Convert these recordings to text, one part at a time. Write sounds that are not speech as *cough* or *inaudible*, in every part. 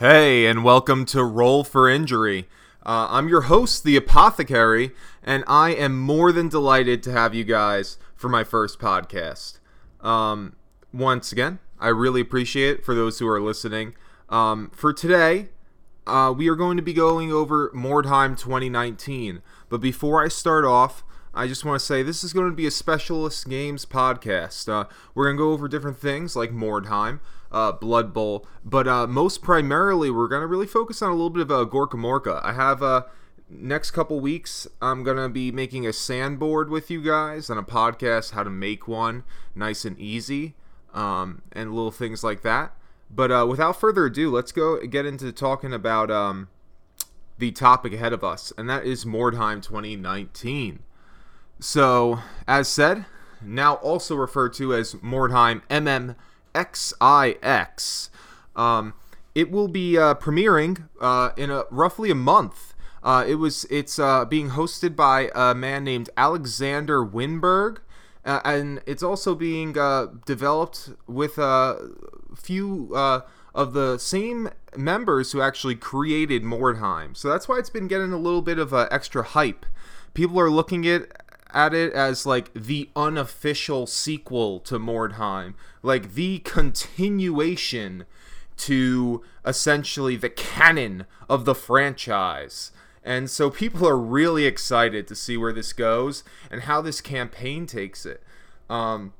Hey, and welcome to Roll for Injury. Uh, I'm your host, the Apothecary, and I am more than delighted to have you guys for my first podcast. Um, once again, I really appreciate it for those who are listening. Um, for today, uh, we are going to be going over Mordheim 2019. But before I start off, I just want to say this is going to be a specialist games podcast. Uh, we're going to go over different things like Mordheim, uh, Blood Bowl, but uh, most primarily we're going to really focus on a little bit of uh, Gorkamorka. I have uh, next couple weeks I'm going to be making a sandboard with you guys on a podcast how to make one nice and easy um, and little things like that. But uh, without further ado, let's go get into talking about um, the topic ahead of us, and that is Mordheim 2019. So, as said, now also referred to as Mordheim MM XIX. Um, it will be uh, premiering uh, in a, roughly a month. Uh, it was it's uh, being hosted by a man named Alexander Winberg, uh, and it's also being uh, developed with a few of the same members who actually created Mordheim. So that's why it's been getting a little bit of extra hype. People are looking at at it as like the unofficial sequel to Mordheim, like the continuation to essentially the canon of the franchise. And so people are really excited to see where this goes and how this campaign takes it. Um,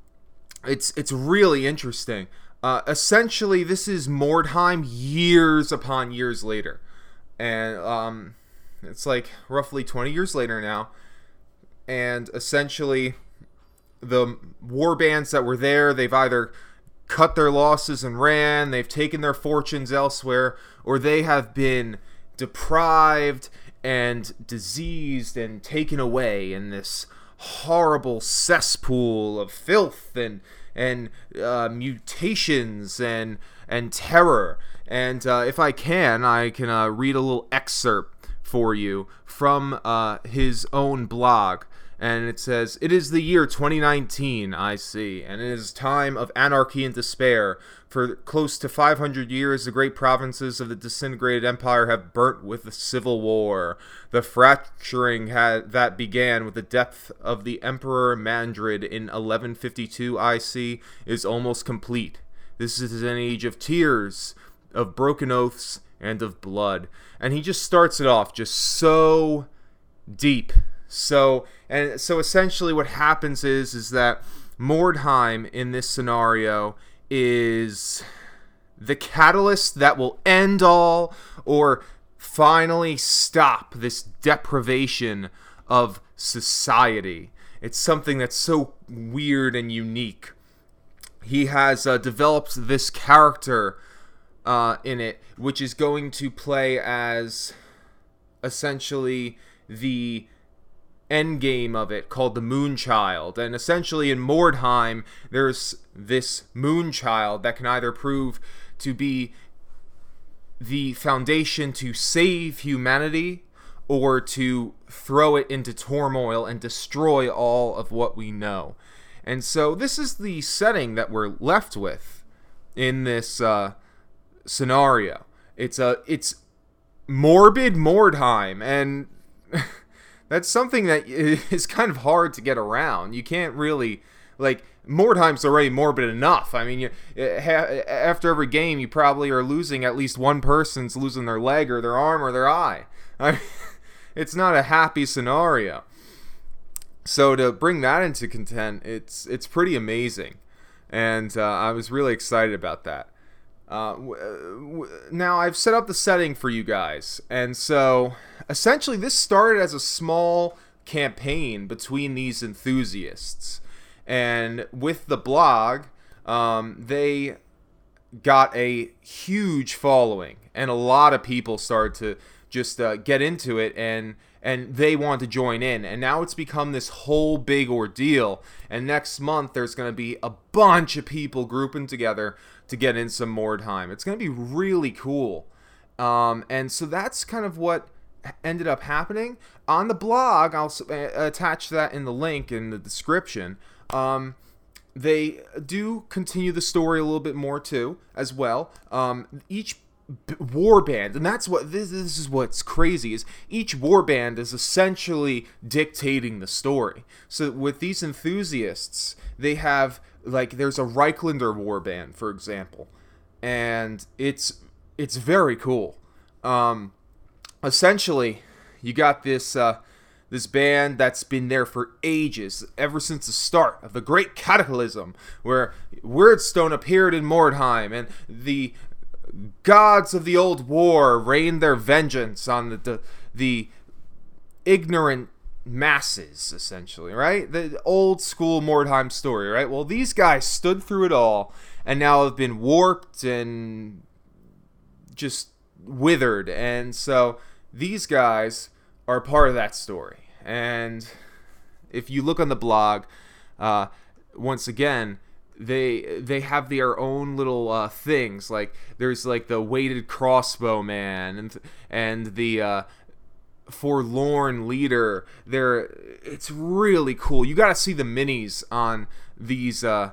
it's it's really interesting. Uh, essentially, this is Mordheim years upon years later, and um, it's like roughly 20 years later now and essentially the war bands that were there, they've either cut their losses and ran, they've taken their fortunes elsewhere, or they have been deprived and diseased and taken away in this horrible cesspool of filth and and uh, mutations and and terror. And uh, if I can, I can uh, read a little excerpt for you from uh, his own blog and it says, It is the year 2019, I see, and it is time of anarchy and despair. For close to 500 years, the great provinces of the disintegrated empire have burnt with the civil war. The fracturing had, that began with the death of the Emperor Mandred in 1152 I see, is almost complete. This is an age of tears, of broken oaths, and of blood. And he just starts it off just so deep so and so essentially what happens is is that Mordheim in this scenario is the catalyst that will end all or finally stop this deprivation of society. It's something that's so weird and unique. He has uh, developed this character uh, in it, which is going to play as essentially the end game of it called the Moonchild. And essentially in Mordheim, there's this Moonchild that can either prove to be the foundation to save humanity or to throw it into turmoil and destroy all of what we know. And so this is the setting that we're left with in this uh, scenario. It's a it's morbid Mordheim and *laughs* that's something that *laughs* is kind of hard to get around. You can't really like Mordheim's already morbid enough. I mean, you, ha, after every game, you probably are losing at least one person's losing their leg or their arm or their eye. *laughs* I mean, it's not a happy scenario. So to bring that into content, it's it's pretty amazing, and uh, I was really excited about that. Uh, w- w- now I've set up the setting for you guys, and so essentially this started as a small campaign between these enthusiasts and with the blog um, they got a huge following and a lot of people started to just uh, get into it and and they want to join in. And now it's become this whole big ordeal. And next month there's going to be a bunch of people grouping together to get in some more time. it's going to be really cool. Um, and so that's kind of what ended up happening. On the blog i'll attach that in the link in the description. Um, they do continue the story a little bit more too as well. Um, each b- war band and that's what this, this is what's crazy is each war band is essentially dictating the story. So with these enthusiasts they have like there's a Reiklander war band for example and it's it's very cool. Um essentially you got this uh this band that's been there for ages, ever since the start of the Great Cataclysm, where Wyrdstone appeared in Mordheim, and the gods of the old war rained their vengeance on the the, the ignorant masses essentially right? The old school mordheim story right? Well these guys stood through it all and now have been warped and just withered. And so these guys are part of that story. And if you look on the blog uh, once again they they have their own little uh, things like there's like the weighted crossbow man and and the uh, forlorn leader. There it's really cool. You got to see the minis on these uh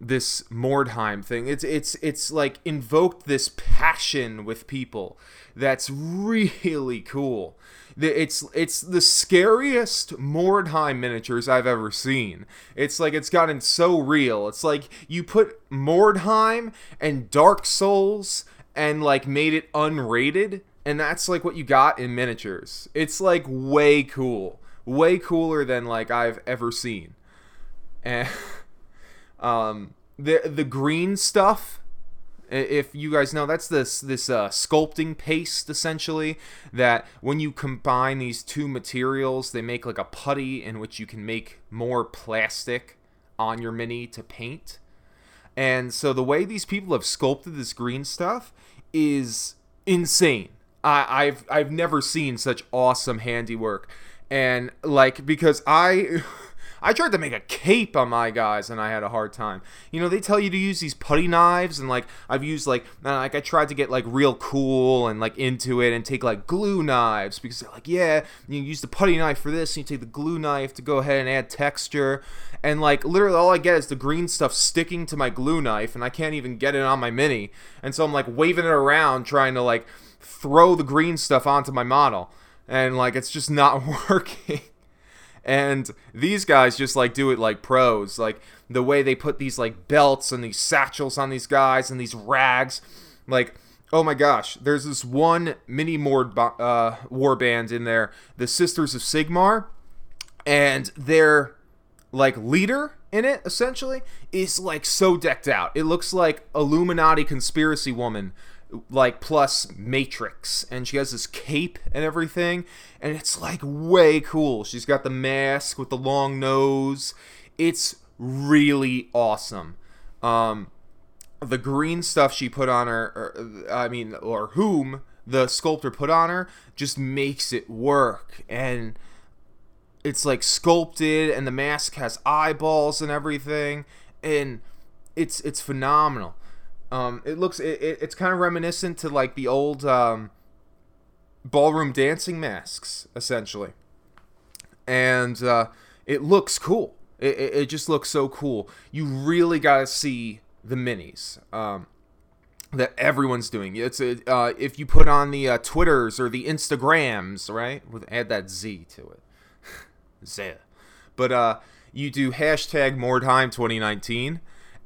this Mordheim thing. It's it's it's like invoked this passion with people. That's *laughs* really cool it's it's the scariest Mordheim miniatures I've ever seen. It's like it's gotten so real. It's like you put Mordheim and Dark Souls and like made it unrated, and that's like what you got in miniatures. It's like way cool, way cooler than like I've ever seen. And *laughs* um, the the green stuff if you guys know, that's this this uh, sculpting paste essentially. That when you combine these two materials, they make like a putty in which you can make more plastic on your mini to paint. And so the way these people have sculpted this green stuff is insane. I, I've I've never seen such awesome handiwork, and like because I. *laughs* I tried to make a cape on my guys and I had a hard time. You know, they tell you to use these putty knives and like I've used like uh, like I tried to get like real cool and like into it and take like glue knives because they're like, yeah, you use the putty knife for this and you take the glue knife to go ahead and add texture. And like literally all I get is the green stuff sticking to my glue knife and I can't even get it on my mini. And so I'm like waving it around trying to like throw the green stuff onto my model. And like it's just not *laughs* working and these guys just like do it like pros. Like the way they put these like belts and these satchels on these guys and these rags. Like oh my gosh there's this one mini mord uh, war band in there the sisters of sigmar. And their like leader in it essentially is like so decked out. It looks like illuminati conspiracy woman like plus matrix and she has this cape and everything and it's like way cool. She's got the mask with the long nose. It's really awesome. Um the green stuff she put on her or, i mean or whom the sculptor put on her just makes it work. And it's like sculpted and the mask has eyeballs and everything and it's it's phenomenal um, it looks it, it, it's kind of reminiscent to like the old um, ballroom dancing masks, essentially, and uh, it looks cool. It, it, it, just looks so cool. You really got to see the minis um, that everyone's doing. It's uh, if you put on the uh, Twitters or the Instagrams, right? With add that Z to it, *laughs* Z. But uh, you do hashtag Mordheim 2019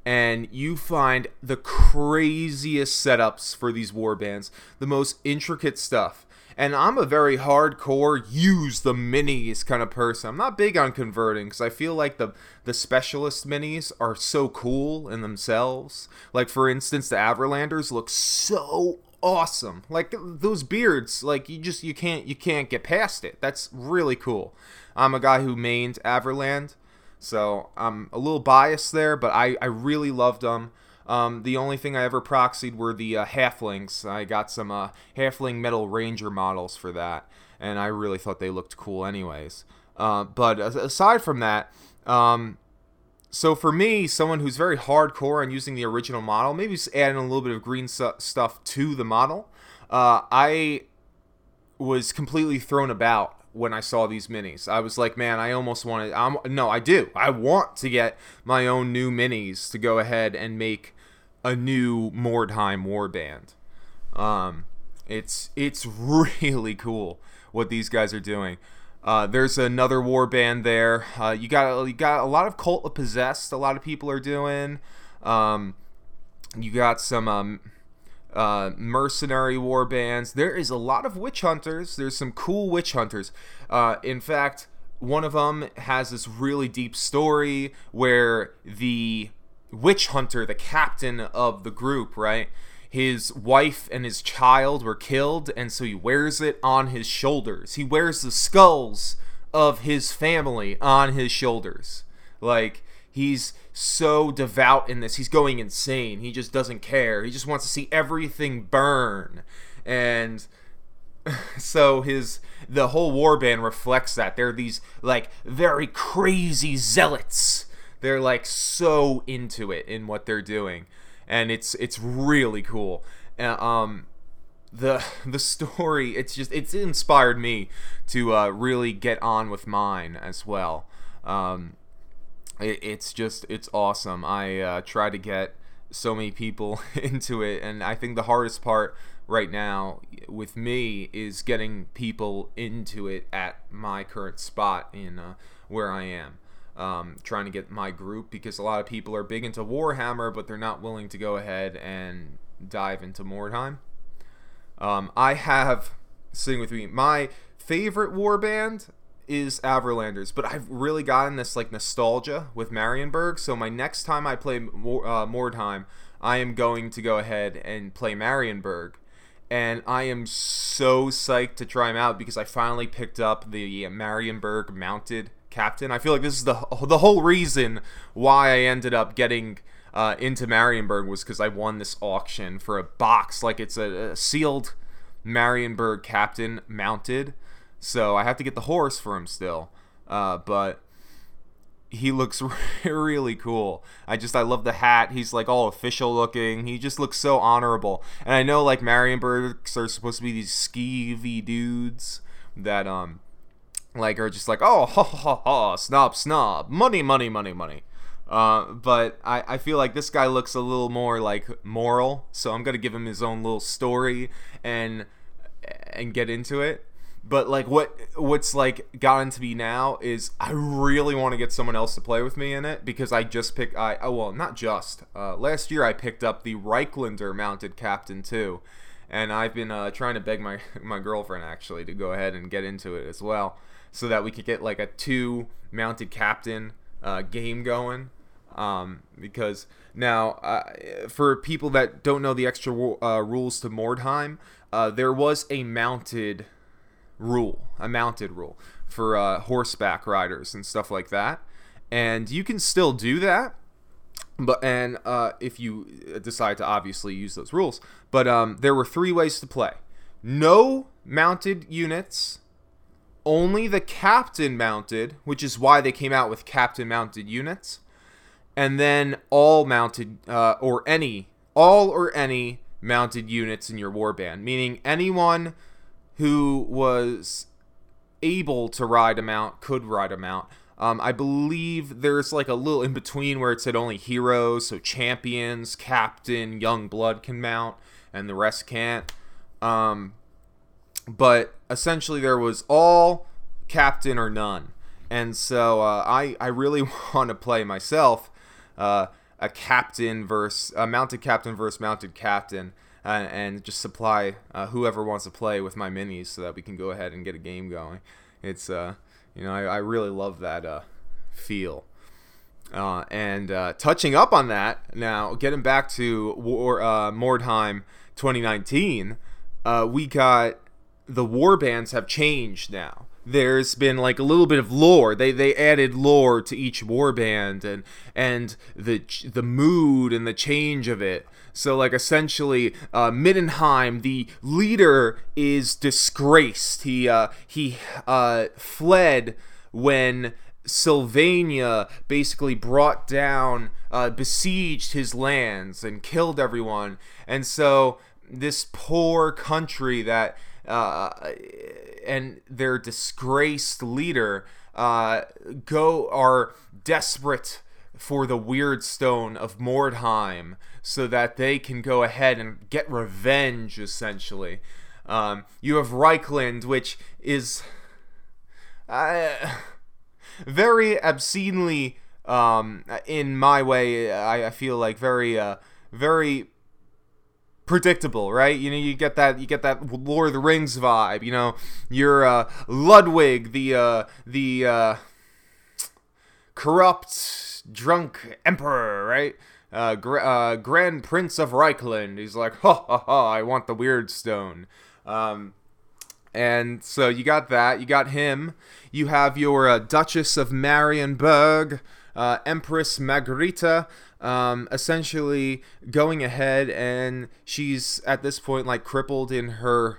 and you find the craziest setups for these war bands, the most intricate stuff. And I'm a very hardcore use the minis kind of person. I'm not big on converting because I feel like the the specialist minis are so cool in themselves. Like for instance, the Averlanders look so awesome. Like those beards, like you just you can't you can't get past it. That's really cool. I'm a guy who mained Averland so I'm a little biased there, but I, I really loved them. Um, the only thing I ever proxied were the uh, halflings. I got some uh, halfling metal ranger models for that, and I really thought they looked cool, anyways. Uh, but aside from that, um, so for me, someone who's very hardcore on using the original model, maybe just adding a little bit of green su- stuff to the model, uh, I was completely thrown about when I saw these minis. I was like, man, I almost wanted. I'm no, I do. I want to get my own new minis to go ahead and make a new Mordheim warband. Um, it's it's *laughs* really cool what these guys are doing. Uh, there's another warband there. Uh, you got you got a lot of cult of possessed. A lot of people are doing. Um, you got some um, uh, mercenary war bands. There is a lot of witch hunters. There's some cool witch hunters. Uh, in fact, one of them has this really deep story where the witch hunter, the captain of the group, right? His wife and his child were killed, and so he wears it on his shoulders. He wears the skulls of his family on his shoulders. Like, he's so devout in this. He's going insane. He just doesn't care. He just wants to see everything burn. And *laughs* so his the whole war band reflects that. They're these like very crazy zealots. They're like so into it in what they're doing. And it's it's really cool. Uh, um the *laughs* the story it's just it's inspired me to uh, really get on with mine as well. Um, it, it's just it's awesome. I uh, try to get so many people *laughs* into it, and I think the hardest part right now with me is getting people into it at my current spot in uh, where I am. Um, trying to get my group because a lot of people are big into Warhammer, but they're not willing to go ahead and dive into Mordheim. Um, I have sitting with me my favorite warband is Averlanders, but I've really gotten this like nostalgia with Marienburg. So my next time I play uh, Mordheim, I am going to go ahead and play Marienburg, and I am so psyched to try him out because I finally picked up the Marienburg mounted captain. I feel like this is the the whole reason why I ended up getting. Uh, into Marienburg was because I won this auction for a box, like it's a, a sealed Marienburg captain mounted so I have to get the horse for him still. Uh, but he looks *laughs* really cool. I just I love the hat. He's like all official looking. He just looks so honorable. And I know like Marienburgs are supposed to be these skeevy dudes that um like are just like oh ha ha ha snob snob money money money money. Uh, but I, I feel like this guy looks a little more like moral, so I'm gonna give him his own little story and and get into it but like what what's like gotten to be now is I really want to get someone else to play with me in it because I just picked I oh well not just uh, last year I picked up the Reiklander mounted captain too, and I've been uh, trying to beg my *laughs* my girlfriend actually to go ahead and get into it as well so that we could get like a two mounted captain uh, game going. Um, because now uh, for people that don't know the extra uh, rules to Mordheim, uh, there was a mounted rule, a mounted rule for uh, horseback riders and stuff like that. And you can still do that, but and uh, if you decide to obviously use those rules. But um, there were three ways to play: no mounted units, only the captain mounted, which is why they came out with captain mounted units, and then all mounted uh, or any all or any mounted units in your warband, meaning anyone who was able to ride a mount could ride a mount. Um, I believe there's like a little in between where it said only heroes, so champions, captain, young blood can mount, and the rest can't. Um, but essentially, there was all captain or none, and so uh, I I really *laughs* want to play myself uh, a captain versus a mounted captain versus mounted captain uh, and just supply uh, whoever wants to play with my minis so that we can go ahead and get a game going. It's uh, you know I, I really love that uh, feel. Uh, and uh, touching up on that now, getting back to War, uh, Mordheim 2019, uh, we got the war bands have changed now there's been like a little bit of lore. They they added lore to each warband and and the the mood and the change of it. So like essentially, uh, Middenheim, the leader, is disgraced. He uh, he uh, fled when Sylvania basically brought down, uh, besieged his lands and killed everyone. And so this poor country that uh, and their disgraced leader uh, go are desperate for the wyrdstone of Mordheim so that they can go ahead and get revenge essentially. Um, you have Reikland, which is uh, very obscenely, um, in my way, I, I feel like very, uh, very predictable, right? You know, you get that you get that Lord of the Rings vibe. You know, you're uh, Ludwig, the uh, the uh, corrupt, drunk emperor, right? Uh, Gr- uh, Grand Prince of Reikland. He's like, ha ha ha! I want the Wyrdstone. Um, and so you got that. You got him. You have your uh, Duchess of Marienburg, uh, Empress Margarita, um, essentially going ahead, and she's at this point like crippled in her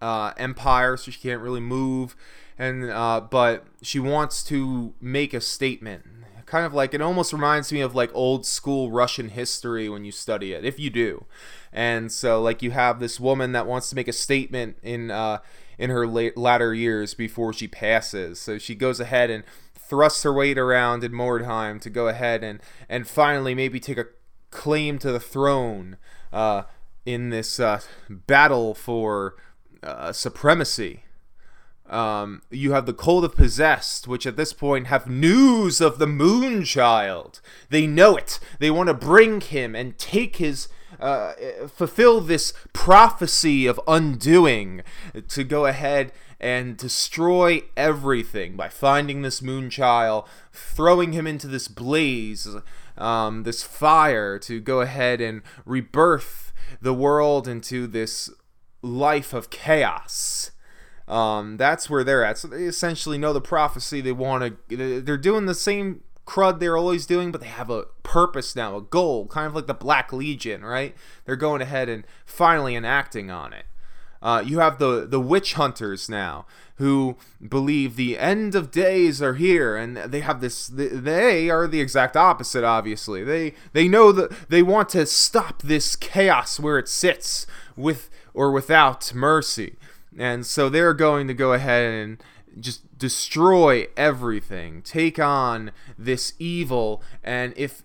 uh, empire, so she can't really move. And uh, but she wants to make a statement kind of like it almost reminds me of like old school Russian history when you study it, if you do. And so like you have this woman that wants to make a statement in uh, in her late, latter years before she passes. So she goes ahead and thrusts her weight around in Mordheim to go ahead and and finally maybe take a claim to the throne uh, in this uh, battle for uh, supremacy. Um, you have the Cult of Possessed, which at this point have news of the Moonchild. They know it. They want to bring him and take his, uh, fulfill this prophecy of undoing to go ahead and destroy everything by finding this Moonchild, throwing him into this blaze, um, this fire to go ahead and rebirth the world into this life of chaos. Um, that's where they're at. So they essentially know the prophecy. They want to. They're doing the same crud they're always doing, but they have a purpose now, a goal, kind of like the Black Legion, right? They're going ahead and finally enacting on it. Uh, you have the the witch hunters now who believe the end of days are here, and they have this. They are the exact opposite. Obviously, they they know that they want to stop this chaos where it sits with or without mercy. And so they're going to go ahead and just destroy everything, take on this evil, and if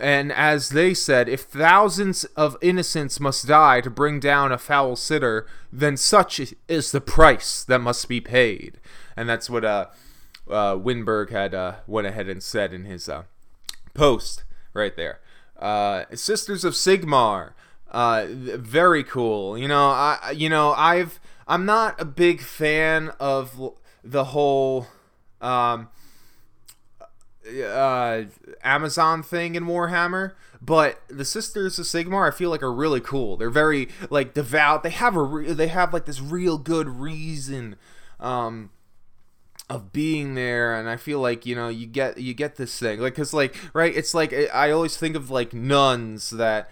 and as they said, if thousands of innocents must die to bring down a foul sitter, then such is the price that must be paid. And that's what uh, uh Winberg had uh, went ahead and said in his uh, post right there. Uh, Sisters of Sigmar uh, very cool. You know, I you know I've I'm not a big fan of the whole um, uh, Amazon thing in Warhammer, but the Sisters of Sigmar I feel like are really cool. They're very like devout. They have a re- they have like this real good reason um, of being there and i feel like you know you get you get this thing like because like right it's like i always think of like nuns that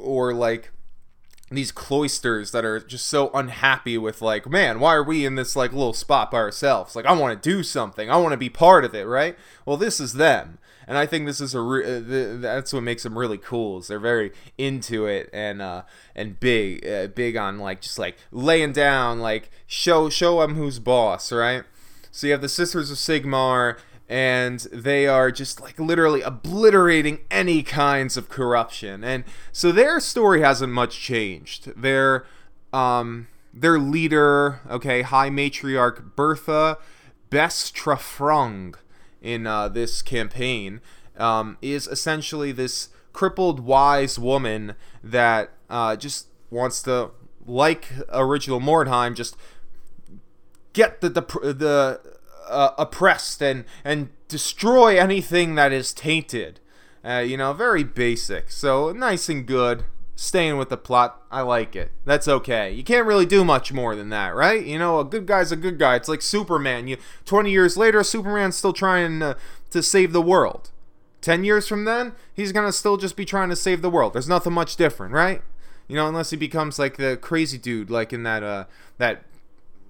or like these cloisters that are just so unhappy with like man why are we in this like little spot by ourselves? Like i want to do something. I want to be part of it right? Well this is them. And i think this is a re- uh, that's what makes them really cool is they're very into it and uh and big uh, big on like just like laying down like show show them who's boss right? So you have the sisters of sigmar and they are just like literally obliterating any kinds of corruption. And so their story hasn't much changed. Their um their leader, okay, High Matriarch Bertha Bestraufrung in uh, this campaign um, is essentially this crippled wise woman that uh, just wants to, like original Mordheim, just get the the, the uh, oppressed and and destroy anything that is tainted. Uh, you know, very basic. So nice and good. Staying with the plot, I like it. That's okay. You can't really do much more than that, right? You know, a good guy's a good guy. It's like Superman. You 20 years later, Superman's still trying to, to save the world. 10 years from then, he's going to still just be trying to save the world. There's nothing much different, right? You know, unless he becomes like the crazy dude like in that uh that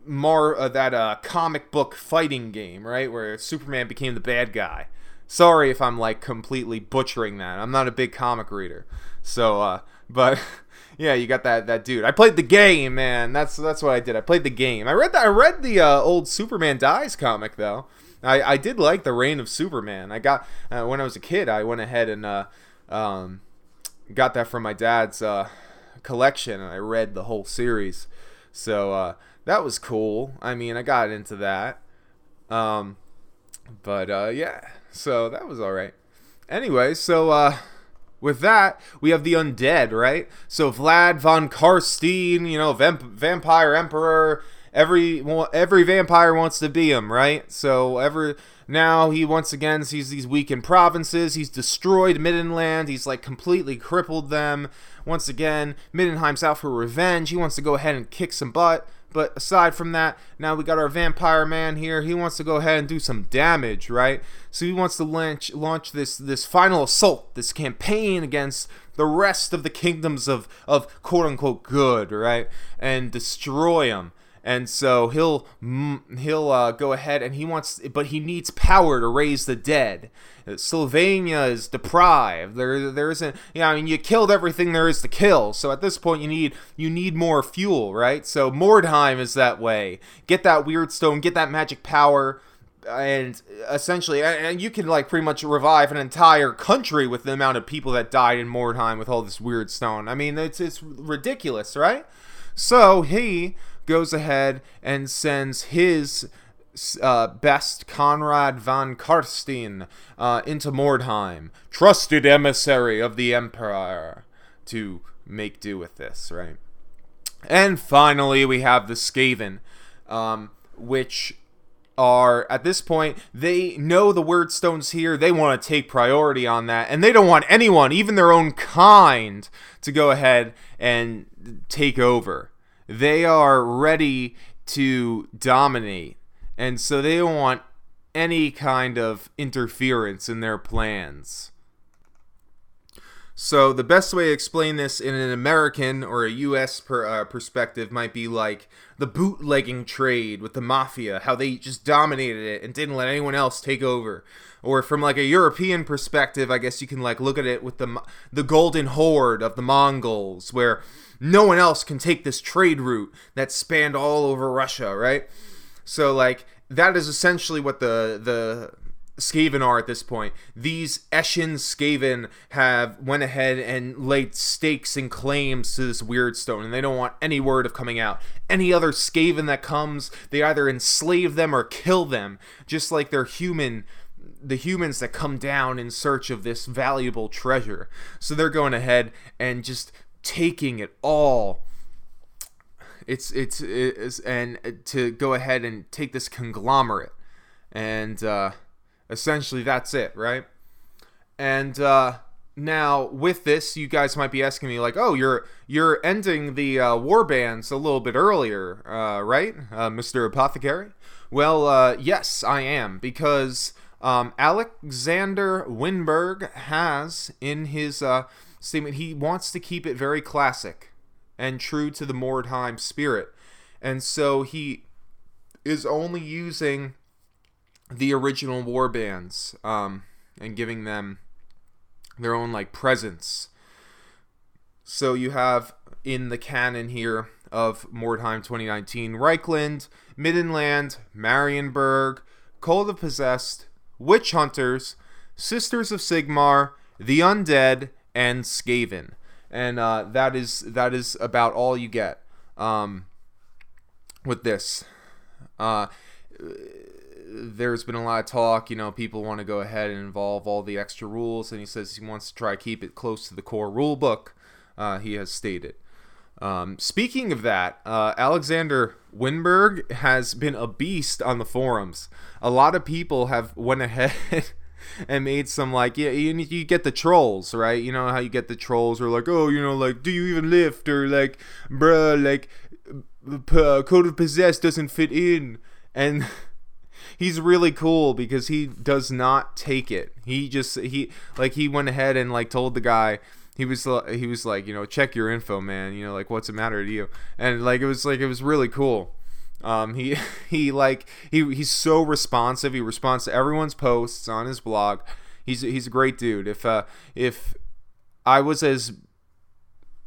Mar uh, that uh, comic book fighting game, right, where Superman became the bad guy. Sorry if I'm like completely butchering that. I'm not a big comic reader, so uh, *laughs* but *laughs* yeah, you got that that dude. I played the game, man. That's that's what I did. I played the game. I read that. I read the uh, old Superman Dies comic though. I, I did like the Reign of Superman. I got uh, when I was a kid. I went ahead and uh, um, got that from my dad's uh, collection, and I read the whole series. So uh, that was cool. I mean, I got into that. Um, but uh, yeah, so that was all right. Anyway, so uh, with that, we have the undead, right? So Vlad von Carstein, you know, vamp- vampire emperor. Every every vampire wants to be him, right? So every now he once again sees these weakened provinces. He's destroyed Middenland. He's like completely crippled them. Once again, Middenheim's out for revenge. He wants to go ahead and kick some butt. But aside from that, now we got our vampire man here. He wants to go ahead and do some damage, right? So he wants to launch launch this this final assault, this campaign against the rest of the kingdoms of of quote unquote good, right? And destroy them and so he'll he'll uh, go ahead and he wants, but he needs power to raise the dead. Sylvania is deprived. There there isn't. Yeah, I mean you killed everything there is to kill. So at this point you need you need more fuel, right? So Mordheim is that way. Get that wyrdstone. Get that magic power and essentially and you can like pretty much revive an entire country with the amount of people that died in Mordheim with all this wyrdstone. I mean, it's it's ridiculous, right? So he goes ahead and sends his uh, best Konrad von Carstein uh, into Mordheim, trusted emissary of the Emperor, to make do with this, right? And finally, we have the Skaven, um, which are at this point they know the Wyrdstone's here. They want to take priority on that, and they don't want anyone, even their own kind, to go ahead and take over they are ready to dominate. And so they don't want any kind of interference in their plans. So the best way to explain this in an American or a U.S. Per, uh, perspective might be like the bootlegging trade with the mafia, how they just dominated it and didn't let anyone else take over. Or from like a European perspective, I guess you can like look at it with the the golden horde of the Mongols, where no one else can take this trade route that spanned all over Russia, right? So like that is essentially what the the Skaven are at this point. These Eshin Skaven have went ahead and laid stakes and claims to this wyrdstone, and they don't want any word of coming out. Any other Skaven that comes, they either enslave them or kill them, just like they're human the humans that come down in search of this valuable treasure. So they're going ahead and just taking it all. It's it's, it's and to go ahead and take this conglomerate, and uh, essentially that's it, right? And uh, now with this, you guys might be asking me like, "Oh, you're you're ending the uh, war bands a little bit earlier, uh, right, uh, Mister Apothecary?" Well, uh, yes, I am because um, Alexander winberg has in his uh, statement, he wants to keep it very classic and true to the Mordheim spirit. And so he is only using the original war bands um, and giving them their own like presence. So you have in the canon here of Mordheim 2019 Reikland, Middenland, Marienburg, Cult of Possessed, Witch Hunters, Sisters of Sigmar, The Undead, and Skaven, and uh, that is that is about all you get um, with this. Uh, there's been a lot of talk, you know, people want to go ahead and involve all the extra rules, and he says he wants to try to keep it close to the core rule book. Uh, he has stated. Um, speaking of that, uh, Alexander Winberg has been a beast on the forums. A lot of people have went ahead *laughs* *laughs* and made some like yeah you, you get the trolls right? You know how you get the trolls or like oh you know like do you even lift? Or like bruh like uh, code of possess doesn't fit in. And *laughs* he's really cool because he does not take it. He just he like he went ahead and like told the guy he was he was like you know check your info man. You know like what's the matter to you? And like it was like it was really cool um, he *laughs* he like he he's so responsive. He responds to everyone's posts on his blog. He's he's a great dude. If uh if I was as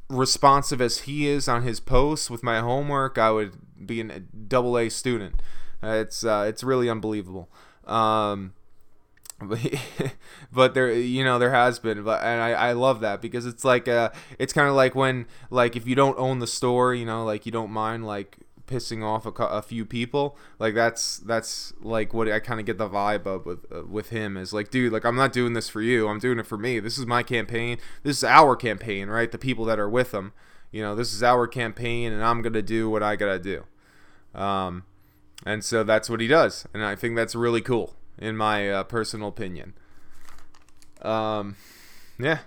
responsive as he is on his posts with my homework, I would be a double A student. It's uh, it's really unbelievable. Um, *laughs* but, but there you know there has been but and I, I love that because it's like uh it's kind of like when like if you don't own the store you know like you don't mind like pissing off a, a few people like that's that's like what i kind of get the vibe of with uh, with him is like dude like i'm not doing this for you i'm doing it for me this is my campaign this is our campaign right the people that are with him you know this is our campaign and i'm gonna do what i gotta do um and so that's what he does and i think that's really cool in my uh, personal opinion. Um, yeah.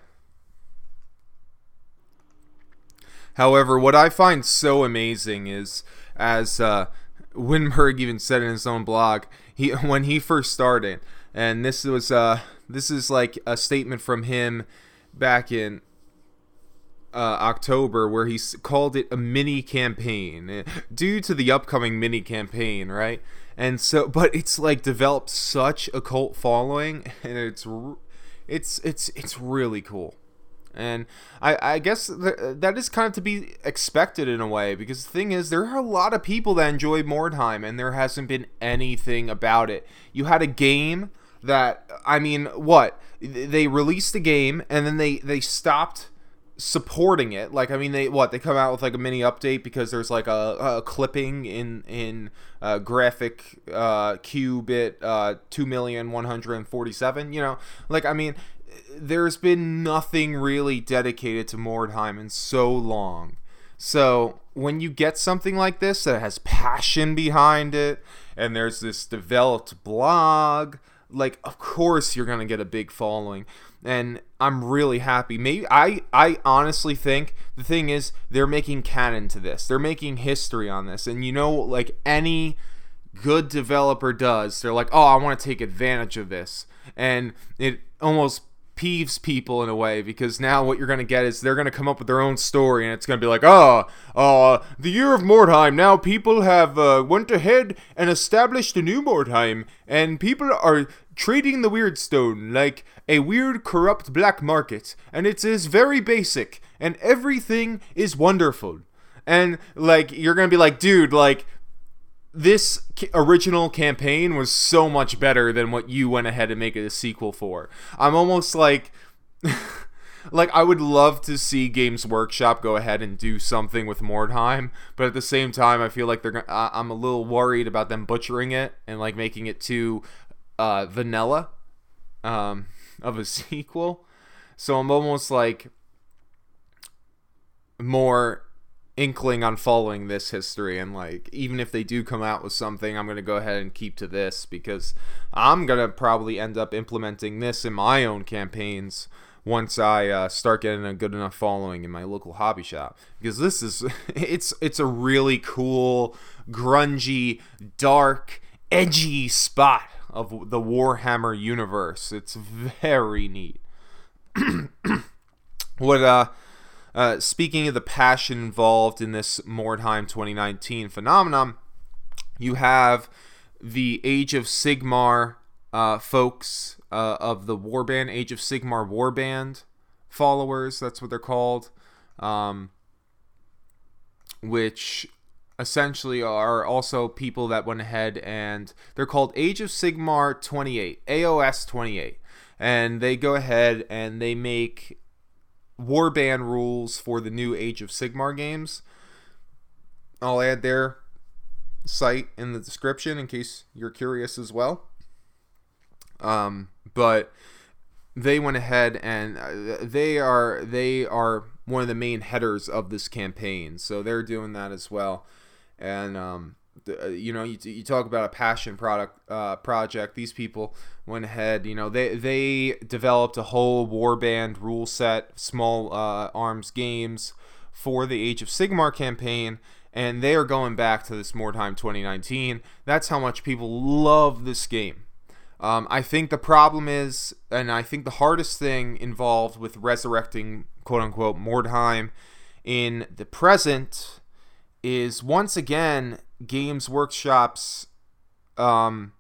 However, what I find so amazing is, as uh, Winberg even said in his own blog, he *laughs* when he first started, and this was uh, this is like a statement from him back in uh, October where he called it a mini campaign eh, due to the upcoming mini campaign, right? and so *laughs* but it's like developed such a cult following *laughs* and it's it's it's it's really cool and I, I guess th- that is kind of to be expected in a way because the thing is there are a lot of people that enjoy Mordheim and there hasn't been anything about it. You had a game that I mean, what? They released the game and then they they stopped supporting it. Like i mean they what? They come out with like a mini update because there's like a, a clipping in in uh, graphic uh qubit uh 2 million 147 you know? Like i mean there's been nothing really dedicated to mordheim in so long so when you get something like this that has passion behind it and there's this developed blog like of course you're gonna get a big following and I'm really happy. Maybe I I honestly think the thing is they're making canon to this. They're making history on this. And you know like any good developer does, they're like, "Oh, I want to take advantage of this." And it almost peeves people in a way because now what you're going to get is they're going to come up with their own story and it's going to be like oh uh the year of mordheim now people have uh, went ahead and established a new mordheim and people are trading the Wyrdstone like a weird, corrupt black market, and it is very basic, and everything is wonderful. And like, you're gonna be like, dude, like, this original campaign was so much better than what you went ahead and make it a sequel for. I'm almost like. *laughs* like I would love to see Games Workshop go ahead and do something with Mordheim, but at the same time, I feel like they're. Gonna, I'm a little worried about them butchering it and like making it too uh, vanilla um, of a *laughs* sequel. So I'm almost like more inkling on following this history and like even if they do come out with something i'm going to go ahead and keep to this because i'm going to probably end up implementing this in my own campaigns once i uh, start getting a good enough following in my local hobby shop because this is *laughs* it's it's a really cool grungy dark edgy spot of the Warhammer universe. It's very neat. *clears throat* what uh, uh, speaking of the passion involved in this Mordheim 2019 phenomenon, you have the Age of Sigmar uh, folks uh, of the Warband, Age of Sigmar Warband followers. That's what they're called. Um, which essentially are also people that went ahead and they're called Age of Sigmar 28, AOS 28. And they go ahead and they make warband rules for the new Age of Sigmar games. I'll add their site in the description in case you're curious as well. Um, but they went ahead and uh, they are they are one of the main headers of this campaign, so they're doing that as well and um, you know you, you talk about a passion product uh, project these people went ahead you know they they developed a whole warband rule set small uh, arms games for the age of sigmar campaign and they are going back to this Mordheim 2019 that's how much people love this game. Um, i think the problem is and i think the hardest thing involved with resurrecting quote unquote mordheim in the present is once again Games Workshop's um,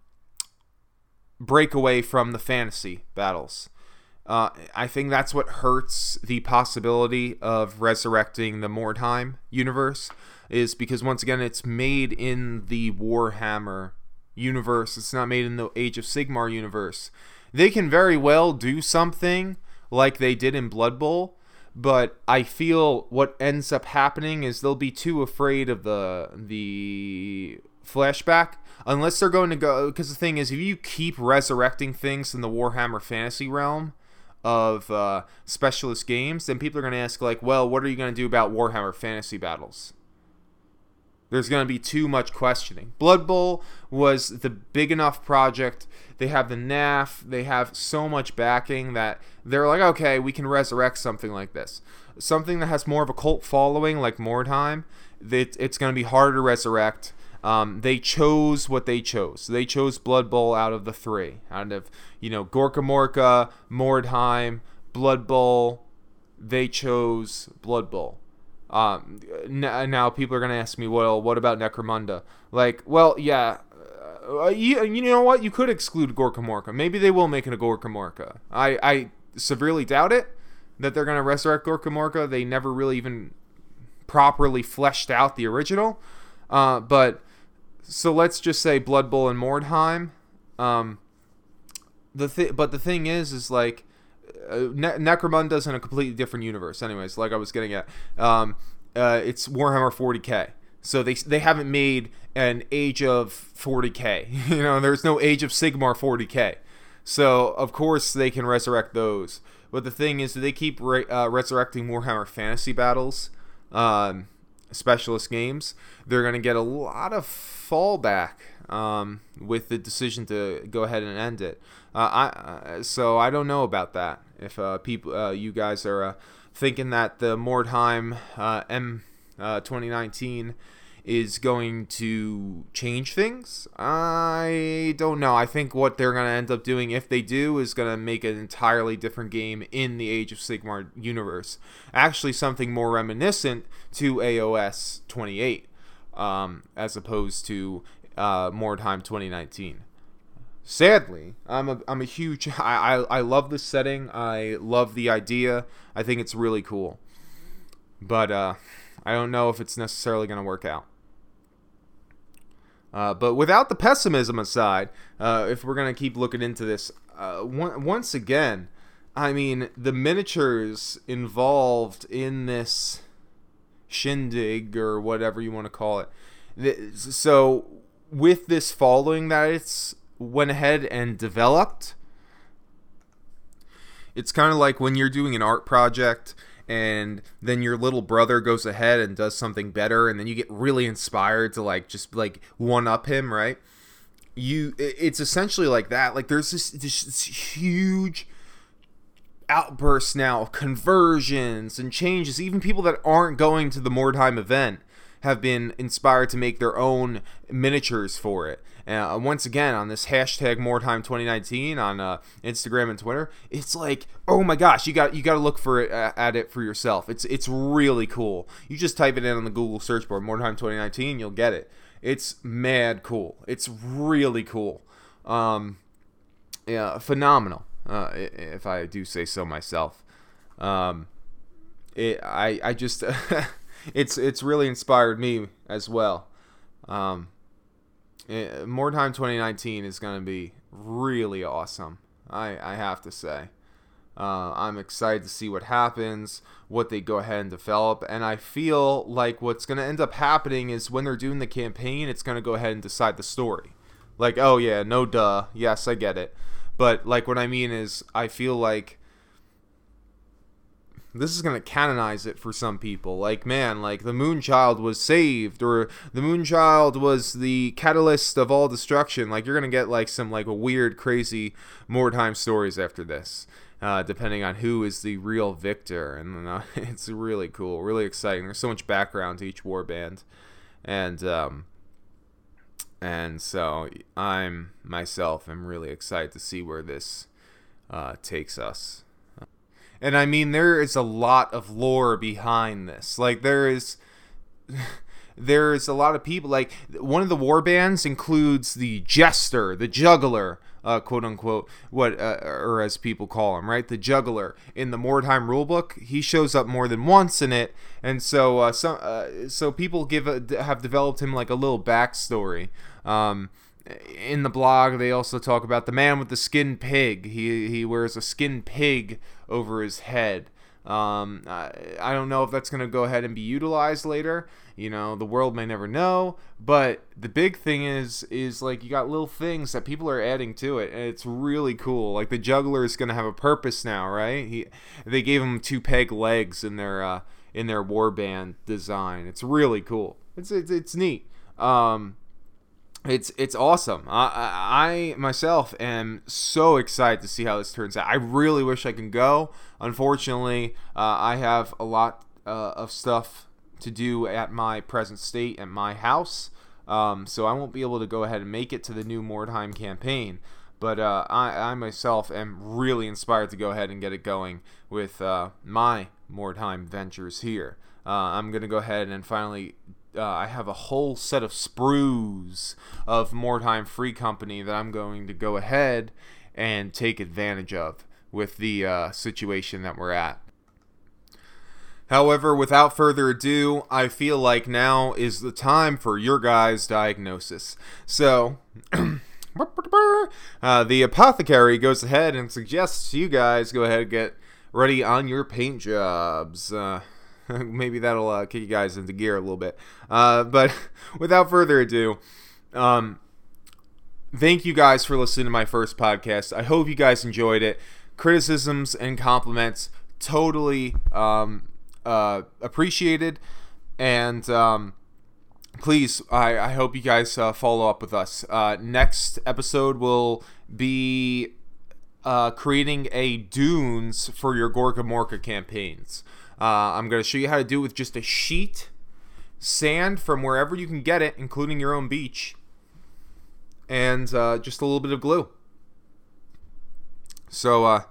break away from the fantasy battles. Uh, I think that's what hurts the possibility of resurrecting the Mordheim universe, is because once again it's made in the Warhammer universe. It's not made in the Age of Sigmar universe. They can very well do something like they did in Blood Bowl, but I feel what ends up happening is they'll be too afraid of the the flashback unless they're going to go because the thing is if you keep resurrecting things in the Warhammer fantasy realm of uh, specialist games, then people are going to ask like, well, what are you going to do about Warhammer fantasy battles? There's going to be too much questioning. Blood Bowl was the big enough project. They have the NAF. They have so much backing that they're like, okay, we can resurrect something like this. Something that has more of a cult following, like Mordheim, that it's going to be harder to resurrect. Um, they chose what they chose. They chose Blood Bowl out of the three. Out of, you know, Gorkamorka, Mordheim, Blood Bowl. They chose Blood Bowl. Um, now people are gonna ask me, well, what about Necromunda? Like, well, yeah, uh, you, you know what? You could exclude Gorkamorka. Maybe they will make it a Gorkamorka. I, I severely doubt it that they're gonna resurrect Gorkamorka. They never really even properly fleshed out the original. Uh, but so let's just say Blood Bowl and Mordheim. Um, the th- but the thing is, is like uh, ne- in a completely different universe. Anyways, like I was getting at, um, uh, it's Warhammer 40k. So they they haven't made an Age of 40k. *laughs* you know, there's no Age of Sigmar 40k. So of course they can resurrect those. But the thing is, they keep re- uh, resurrecting Warhammer Fantasy battles, um, specialist games. They're gonna get a lot of fallback um, with the decision to go ahead and end it. Uh, I uh, so I don't know about that. If uh, people, uh, you guys are uh, thinking that the Mordheim uh, M 2019 is going to change things, I don't know. I think what they're going to end up doing, if they do, is going to make an entirely different game in the Age of Sigmar universe. Actually, something more reminiscent to AOS 28, um, as opposed to Mordheim 2019 sadly i'm a, I'm a huge *laughs* I, I i love the setting. I love the idea. I think it's really cool. But uh i don't know if it's necessarily going to work out. Uh, but without the pessimism aside uh, if we're going to keep looking into this uh, once again i mean the miniatures involved in this shindig or whatever you want to call it. So with this following that it's went ahead and developed. It's kind of like when you're doing an art project and then your little brother goes ahead and does something better and then you get really inspired to like just like one up him, right? You it's essentially like that. Like there's this this, this huge outburst now of conversions and changes. Even people that aren't going to the Mordheim event have been inspired to make their own miniatures for it. Uh, once again, on this hashtag Mordheim 2019 on uh, Instagram and Twitter, it's like, oh my gosh, you got you got to look for it uh, at it for yourself. It's it's really cool. You just type it in on the Google search bar, Mordheim 2019, you'll get it. It's mad cool. It's really cool. Um, yeah, phenomenal. Uh, if I do say so myself. Um, it, I I just *laughs* it's it's really inspired me as well. Um, it, Mordheim 2019 is going to be really awesome. I I have to say. Uh, I'm excited to see what happens, what they go ahead and develop, and I feel like what's going to end up happening is when they're doing the campaign, it's going to go ahead and decide the story. Like, oh yeah, no duh, yes, I get it. But like what I mean is, I feel like this is going to canonize it for some people. Like, man, like the Moonchild was saved, or the Moonchild was the catalyst of all destruction. Like, you're going to get like some like weird, crazy Mordheim stories after this, uh, depending on who is the real victor. And uh, *laughs* it's really cool, really exciting. There's so much background to each warband, and um, and so I'm myself I'm really excited to see where this uh, takes us. And I mean, there is a lot of lore behind this. Like, there is. *laughs* There's a lot of people like one of the war bands includes the jester, the juggler, uh, quote unquote, what uh, or as people call him, right? The juggler in the Mordheim rulebook. He shows up more than once in it, and so uh, some uh, so people give a, have developed him like a little backstory. Um, in the blog, they also talk about the man with the skin pig. He he wears a skin pig over his head. Um, I, I don't know if that's going to go ahead and be utilized later. You know, the world may never know. But the big thing is, is like you got little things that people are adding to it, and it's really cool. Like the juggler is going to have a purpose now, right? He, they gave him two peg legs in their uh, in their warband design. It's really cool. It's it's, it's neat. Um, it's it's awesome. I, I myself am so excited to see how this turns out. I really wish I can go. Unfortunately, uh, I have a lot uh, of stuff to do at my present state at my house, um, so I won't be able to go ahead and make it to the new Mordheim campaign. But uh, I, I myself am really inspired to go ahead and get it going with uh, my Mordheim ventures here. Uh, I'm gonna go ahead and finally uh, I have a whole set of sprues of Mordheim Free Company that I'm going to go ahead and take advantage of with the uh, situation that we're at. However, without further ado, I feel like now is the time for your guys' diagnosis. So, *clears throat* uh, the apothecary goes ahead and suggests you guys go ahead and get ready on your paint jobs. Uh, *laughs* maybe that'll uh, kick you guys into gear a little bit. Uh, but *laughs* without further ado, um, thank you guys for listening to my first podcast. I hope you guys enjoyed it. Criticisms and compliments totally um, uh, appreciated, and um, please, I, I hope you guys uh, follow up with us. Uh, next episode will be uh, creating a dunes for your Gorkamorka campaigns. Uh, I'm going to show you how to do it with just a sheet, sand from wherever you can get it, including your own beach, and uh, just a little bit of glue. So, uh,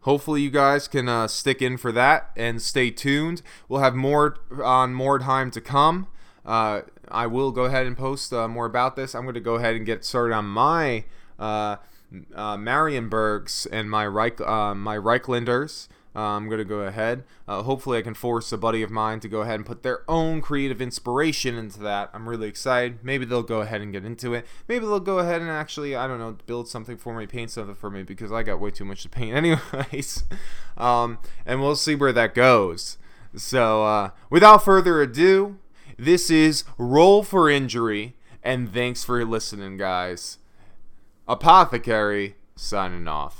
hopefully, you guys can uh, stick in for that and stay tuned. We'll have more on more time to come. Uh, I will go ahead and post uh, more about this. I'm going to go ahead and get started on my uh, Marienburgs and my Reich, my Reiklanders. Uh, I'm going to go ahead. Uh, hopefully, I can force a buddy of mine to go ahead and put their own creative inspiration into that. I'm really excited. Maybe they'll go ahead and get into it. Maybe they'll go ahead and actually, I don't know, build something for me, paint something for me because I got way too much to paint, *laughs* anyways. um, and we'll see where that goes. So, uh, without further ado, this is Roll for Injury, and thanks for listening, guys. Apothecary signing off.